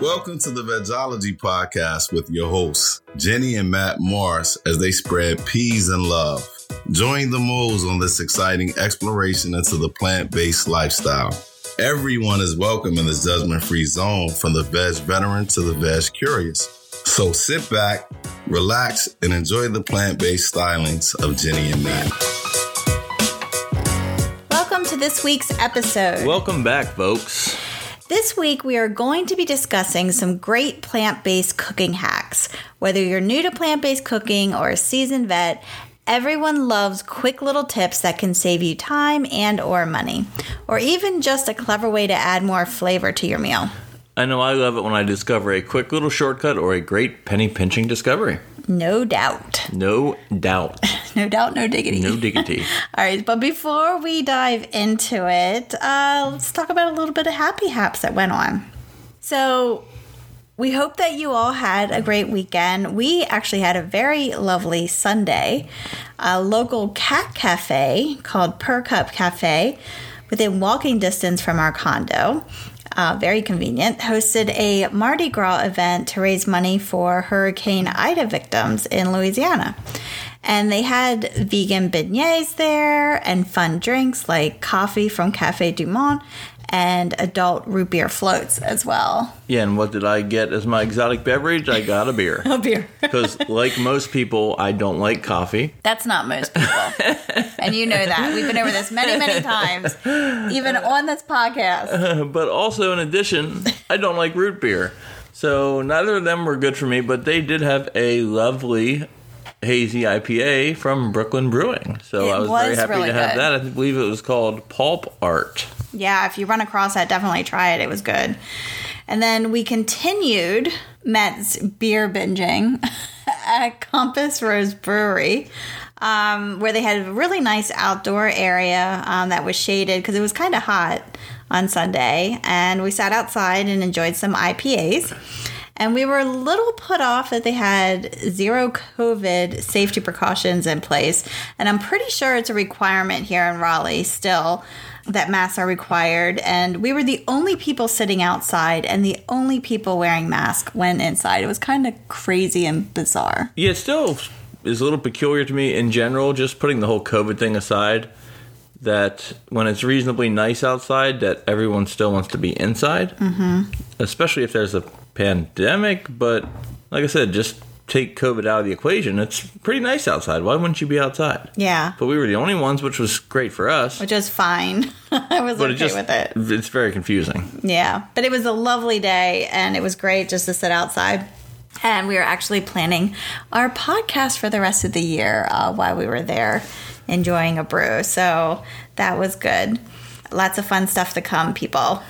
Welcome to the Vegology Podcast with your hosts, Jenny and Matt Morris, as they spread peas and love. Join the moles on this exciting exploration into the plant based lifestyle. Everyone is welcome in this judgment free zone from the veg veteran to the veg curious. So sit back, relax, and enjoy the plant based stylings of Jenny and Matt. Welcome to this week's episode. Welcome back, folks. This week, we are going to be discussing some great plant based cooking hacks. Whether you're new to plant based cooking or a seasoned vet, everyone loves quick little tips that can save you time and or money or even just a clever way to add more flavor to your meal I know I love it when I discover a quick little shortcut or a great penny pinching discovery. no doubt No doubt. no doubt no diggity No diggity. all right but before we dive into it uh, let's talk about a little bit of happy haps that went on so we hope that you all had a great weekend. We actually had a very lovely Sunday. A local cat cafe called Per Cup Cafe, within walking distance from our condo, uh, very convenient, hosted a Mardi Gras event to raise money for Hurricane Ida victims in Louisiana. And they had vegan beignets there and fun drinks like coffee from Cafe Du Monde and adult root beer floats as well. Yeah, and what did I get as my exotic beverage? I got a beer. A beer. Because, like most people, I don't like coffee. That's not most people. and you know that. We've been over this many, many times, even on this podcast. But also, in addition, I don't like root beer. So, neither of them were good for me, but they did have a lovely hazy IPA from Brooklyn Brewing. So, It I was, very happy really to have good. that. I believe it was called Pulp Art. Yeah, if you run across that, definitely try it. It was good. And then we continued Matt's beer binging at Compass Rose Brewery. Um, where they had a really nice outdoor area um, that was shaded because it was kind of hot on Sunday. And we sat outside and enjoyed some IPAs. And we were a little put off that they had zero COVID safety precautions in place. And I'm pretty sure it's a requirement here in Raleigh still that masks are required. And we were the only people sitting outside and the only people wearing masks when inside. It was kind of crazy and bizarre. Yeah, it still is a little peculiar to me in general, just putting the whole COVID thing aside, that when it's reasonably nice outside, that everyone still wants to be inside. Mm-hmm. Especially if there's a pandemic. But like I said, just take COVID out of the equation. It's pretty nice outside. Why wouldn't you be outside? Yeah. But we were the only ones, which was great for us. Which is fine. I was But okay it just, with it. it's very confusing. Yeah, but it was a lovely day and it was great just to sit outside. And we were actually planning our podcast for the rest of the year uh, while we were there enjoying a brew. So that was good. Lots of fun stuff to come, people.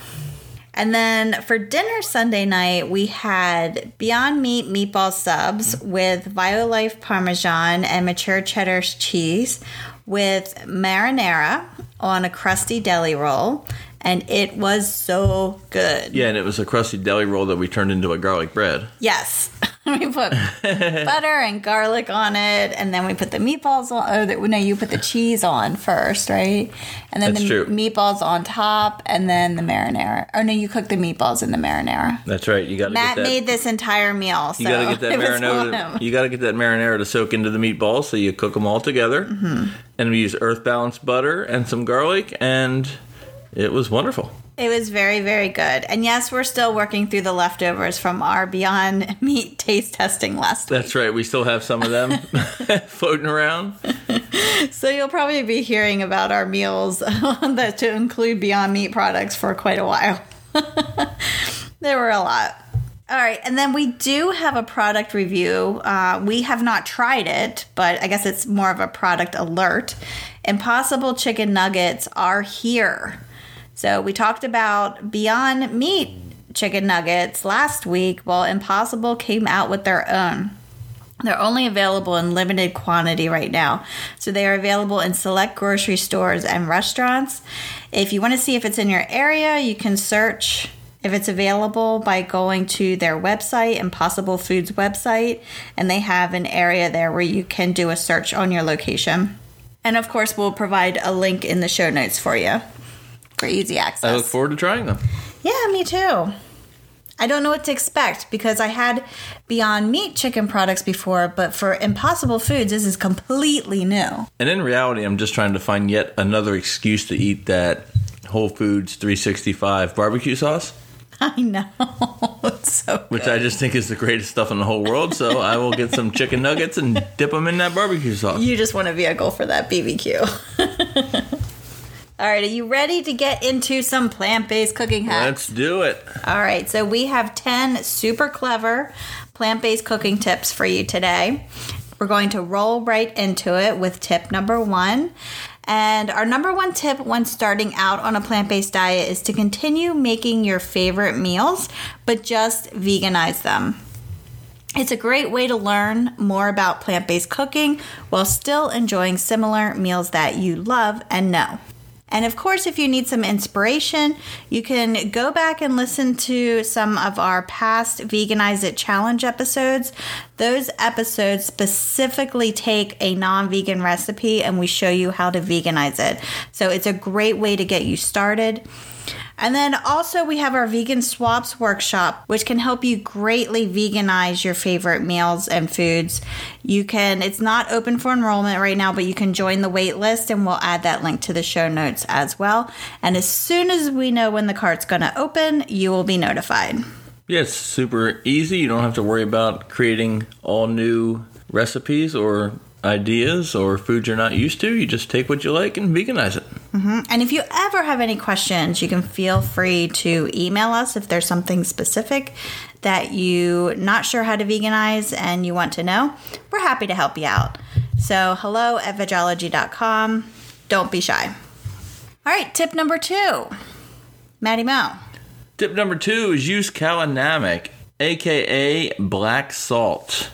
And then for dinner Sunday night, we had Beyond Meat meatball subs with Violife Parmesan and mature cheddar cheese with marinara on a crusty deli roll. And it was so good. Yeah, and it was a crusty deli roll that we turned into a garlic bread. Yes. we put butter and garlic on it, and then we put the meatballs on. Oh, the, no, you put the cheese on first, right? And then That's the true. meatballs on top, and then the marinara. Oh no, you cook the meatballs in the marinara. That's right. You got to Matt get that. made this entire meal, so You gotta get that marinara. To, you gotta get that marinara to soak into the meatballs, so you cook them all together. Mm-hmm. And we use earth balanced butter and some garlic, and it was wonderful. It was very, very good. And yes, we're still working through the leftovers from our Beyond Meat taste testing last week. That's right. We still have some of them floating around. So you'll probably be hearing about our meals that to include Beyond Meat products for quite a while. there were a lot. All right, and then we do have a product review. Uh, we have not tried it, but I guess it's more of a product alert. Impossible chicken nuggets are here. So we talked about Beyond Meat chicken nuggets last week. Well, Impossible came out with their own. They're only available in limited quantity right now. So they are available in select grocery stores and restaurants. If you want to see if it's in your area, you can search if it's available by going to their website, Impossible Foods website, and they have an area there where you can do a search on your location. And of course, we'll provide a link in the show notes for you for easy access. I look forward to trying them. Yeah, me too. I don't know what to expect because I had Beyond Meat chicken products before, but for Impossible Foods, this is completely new. And in reality, I'm just trying to find yet another excuse to eat that Whole Foods 365 barbecue sauce, I know. it's so which. I just think is the greatest stuff in the whole world. So I will get some chicken nuggets and dip them in that barbecue sauce. You just want a vehicle for that BBQ. All right, are you ready to get into some plant based cooking hacks? Let's do it. All right, so we have 10 super clever plant based cooking tips for you today. We're going to roll right into it with tip number one. And our number one tip when starting out on a plant based diet is to continue making your favorite meals, but just veganize them. It's a great way to learn more about plant based cooking while still enjoying similar meals that you love and know. And of course, if you need some inspiration, you can go back and listen to some of our past Veganize It Challenge episodes. Those episodes specifically take a non vegan recipe and we show you how to veganize it. So it's a great way to get you started. And then also, we have our Vegan Swaps workshop, which can help you greatly veganize your favorite meals and foods. You can, it's not open for enrollment right now, but you can join the wait list and we'll add that link to the show notes as well. And as soon as we know when the cart's going to open, you will be notified. Yeah, it's super easy. You don't have to worry about creating all new recipes or ideas or foods you're not used to. You just take what you like and veganize it. Mm-hmm. And if you ever have any questions, you can feel free to email us if there's something specific that you not sure how to veganize and you want to know. We're happy to help you out. So hello at vegology.com. Don't be shy. All right, tip number two. Maddie Mo. Tip number two is use kala namak, aka black salt.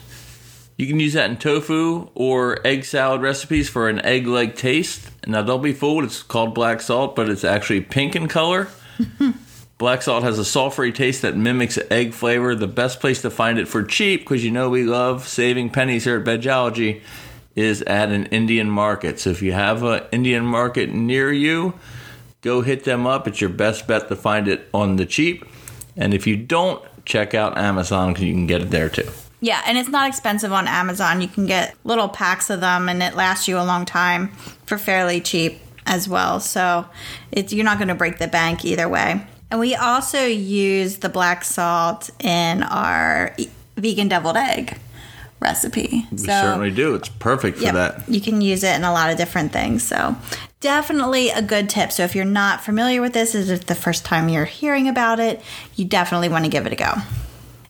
You can use that in tofu or egg salad recipes for an egg like taste. Now, don't be fooled, it's called black salt, but it's actually pink in color. black salt has a sulfury taste that mimics egg flavor. The best place to find it for cheap, because you know we love saving pennies here at Vegology, is at an Indian market. So if you have an Indian market near you, go hit them up. It's your best bet to find it on the cheap. And if you don't, check out Amazon because you can get it there too. Yeah, and it's not expensive on Amazon. You can get little packs of them and it lasts you a long time for fairly cheap as well. So it's you're not going to break the bank either way. And we also use the black salt in our vegan deviled egg recipe. We certainly do. It's perfect for Yep. that. You can use it in a lot of different things. So, definitely a good tip. So, if you're not familiar with this, is it the first time you're hearing about it, you definitely want to give it a go.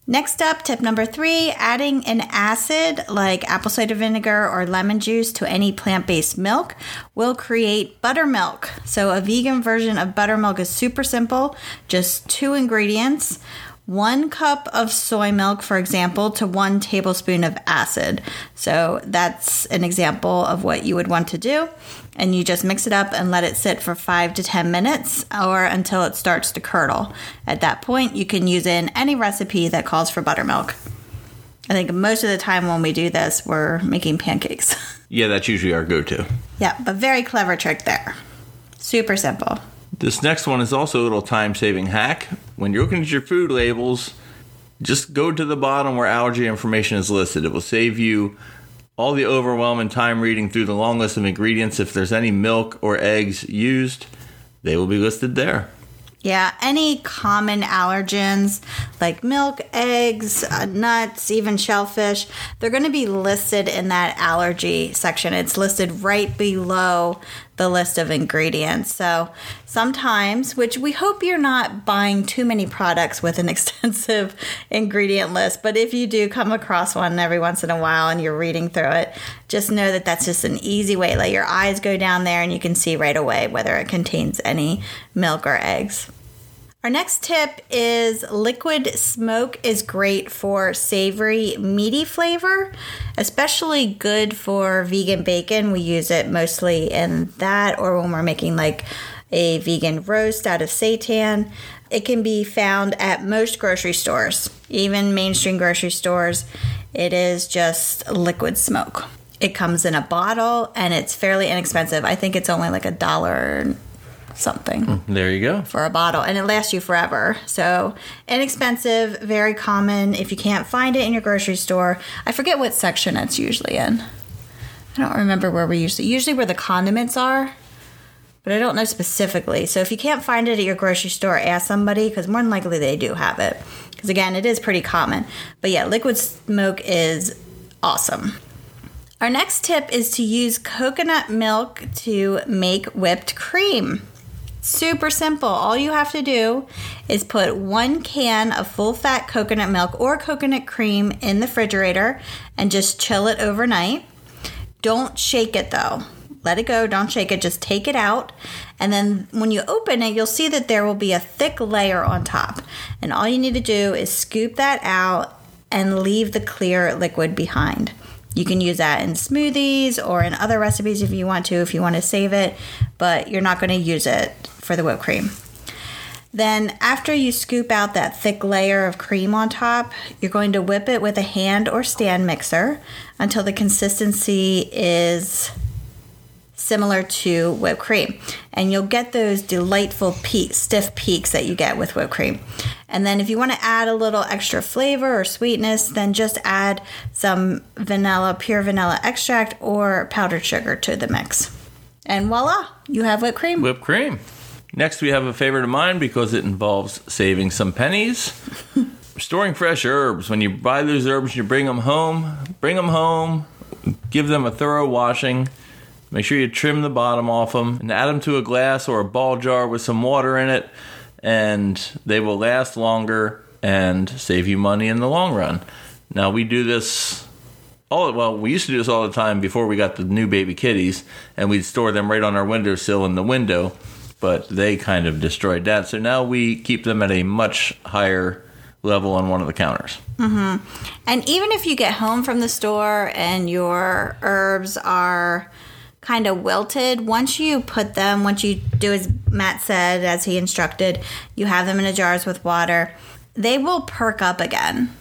Next up, tip number three adding an acid like apple cider vinegar or lemon juice to any plant based milk will create buttermilk. So, a vegan version of buttermilk is super simple just two ingredients one cup of soy milk, for example, to one tablespoon of acid. So that's an example of what you would want to do. And you just mix it up and let it sit for five to 10 minutes or until it starts to curdle. At that point, you can use in any recipe that calls for buttermilk. I think most of the time when we do this, we're making pancakes. Yeah, that's usually our go to. yeah, but very clever trick there. Super simple. This next one is also a little time saving hack. When you're looking at your food labels, just go to the bottom where allergy information is listed. It will save you all the overwhelming time reading through the long list of ingredients. If there's any milk or eggs used, they will be listed there. Yeah, any common allergens like milk, eggs, uh, nuts, even shellfish, they're going to be listed in that allergy section. It's listed right below the list of ingredients. So sometimes, which we hope you're not buying too many products with an extensive ingredient list, but if you do come across one every once in a while and you're reading through it, just know that that's just an easy way. Let your eyes go down there and you can see right away whether it contains any milk or eggs. Our next tip is liquid smoke is great for savory, meaty flavor, especially good for vegan bacon. We use it mostly in that or when we're making like a vegan roast out of seitan. It can be found at most grocery stores, even mainstream grocery stores. It is just liquid smoke. It comes in a bottle and it's fairly inexpensive. I think it's only like a dollar something mm, There you go. for a bottle and it lasts you forever. So inexpensive, very common. If you can't find it in your grocery store, I forget what section it's usually in. I don't remember where we usually usually where the condiments are, but I don't know specifically. So if you can't find it at your grocery store, ask somebody because more than likely they do have it. Because again, it is pretty common. But yeah, liquid smoke is awesome. Our next tip is to use coconut milk to make whipped cream. Super simple. All you have to do is put one can of full fat coconut milk or coconut cream in the refrigerator and just chill it overnight. Don't shake it though. Let it go. Don't shake it. Just take it out. And then when you open it, you'll see that there will be a thick layer on top. And all you need to do is scoop that out and leave the clear liquid behind. You can use that in smoothies or in other recipes if you want to, if you want to save it, but you're not going to use it for the whipped cream. Then, after you scoop out that thick layer of cream on top, you're going to whip it with a hand or stand mixer until the consistency is similar to whipped cream. And you'll get those delightful peaks, stiff peaks that you get with whipped cream. And then if you want to add a little extra flavor or sweetness, then just add some vanilla, pure vanilla extract or powdered sugar to the mix. And voila, you have whipped cream. Whipped cream. Next, we have a favorite of mine because it involves saving some pennies. Storing fresh herbs. When you buy those herbs, you bring them home. Bring them home. Give them a thorough washing. Make sure you trim the bottom off them and add them to a glass or a ball jar with some water in it, and they will last longer and save you money in the long run. Now we do this all well, we used to do this all the time before we got the new baby kitties, and we'd store them right on our windowsill in the window. But they kind of destroyed that, so now we keep them at a much higher level on one of the counters. Mm-hmm. And even if you get home from the store and your herbs are kind of wilted, once you put them, once you do as Matt said, as he instructed, you have them in a jars with water, they will perk up again.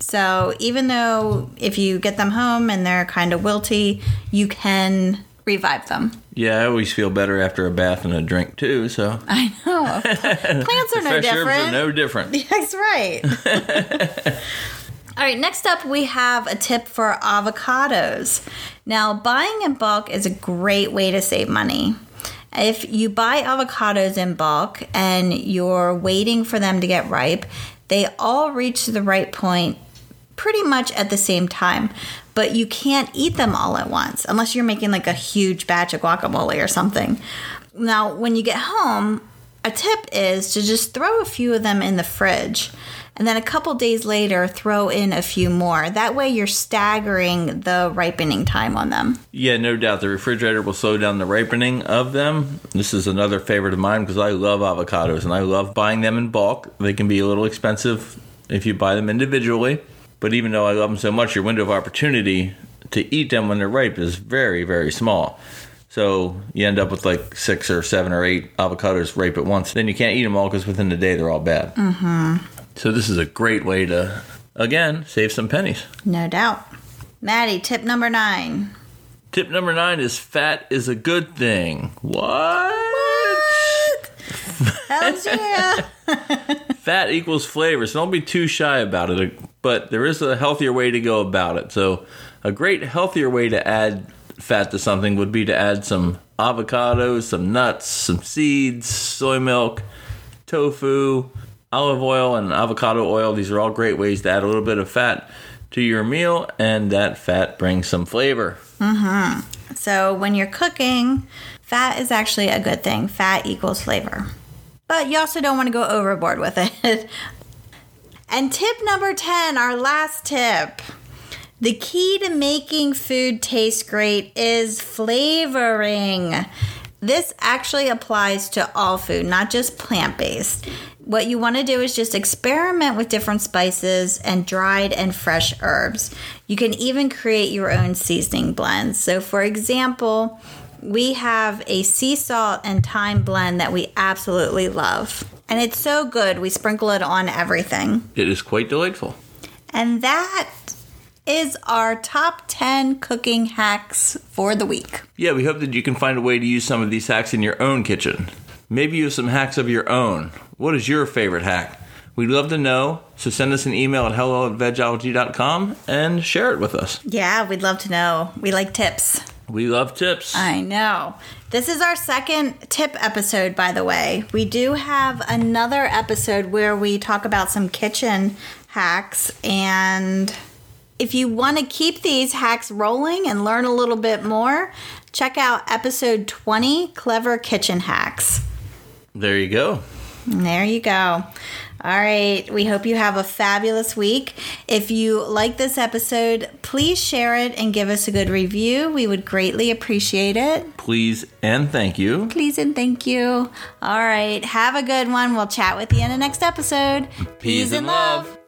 So even though if you get them home and they're kind of wilty, you can revive them. Yeah, I always feel better after a bath and a drink too. So I know. Plants are no fresh herbs different. are no different. That's right. All right, next up we have a tip for avocados. Now, buying in bulk is a great way to save money. If you buy avocados in bulk and you're waiting for them to get ripe, they all reach the right point pretty much at the same time, but you can't eat them all at once unless you're making like a huge batch of guacamole or something. Now, when you get home, a tip is to just throw a few of them in the fridge and then a couple days later throw in a few more. That way you're staggering the ripening time on them. Yeah, no doubt. The refrigerator will slow down the ripening of them. This is another favorite of mine because I love avocados and I love buying them in bulk. They can be a little expensive if you buy them individually, but even though I love them so much, your window of opportunity to eat them when they're ripe is very, very small. So you end up with like six or seven or eight avocados ripe at once. Then you can't eat them all because within the day they're all bad. Mm-hmm. So this is a great way to, again, save some pennies. No doubt. Maddie, tip number nine. Tip number nine is fat is a good thing. What? Hells yeah. Fat equals flavor, so don't be too shy about it. But there is a healthier way to go about it. So, a great healthier way to add fat to something would be to add some avocados, some nuts, some seeds, soy milk, tofu, olive oil, and avocado oil. These are all great ways to add a little bit of fat to your meal, and that fat brings some flavor. Mm-hmm. So when you're cooking, fat is actually a good thing. Fat equals flavor. But you also don't want to go overboard with it. and tip number 10, our last tip. The key to making food taste great is flavoring. This actually applies to all food, not just plant based. What you want to do is just experiment with different spices and dried and fresh herbs. You can even create your own seasoning blends. So, for example, we have a sea salt and thyme blend that we absolutely love. And it's so good, we sprinkle it on everything. It is quite delightful. And that is our top 10 cooking hacks for the week. Yeah, we hope that you can find a way to use some of these hacks in your own kitchen. Maybe you have some hacks of your own. What is your favorite hack? We'd love to know, so send us an email at hello at vegology.com and share it with us. Yeah, we'd love to know. We like tips. We love tips. I know. This is our second tip episode, by the way. We do have another episode where we talk about some kitchen hacks. And if you want to keep these hacks rolling and learn a little bit more, check out episode 20 Clever Kitchen Hacks. There you go. There you go. All right. We hope you have a fabulous week. If you like this episode, please share it and give us a good review. We would greatly appreciate it. Please and thank you. Please and thank you. All right. Have a good one. We'll chat with you in the next episode. Peace and love.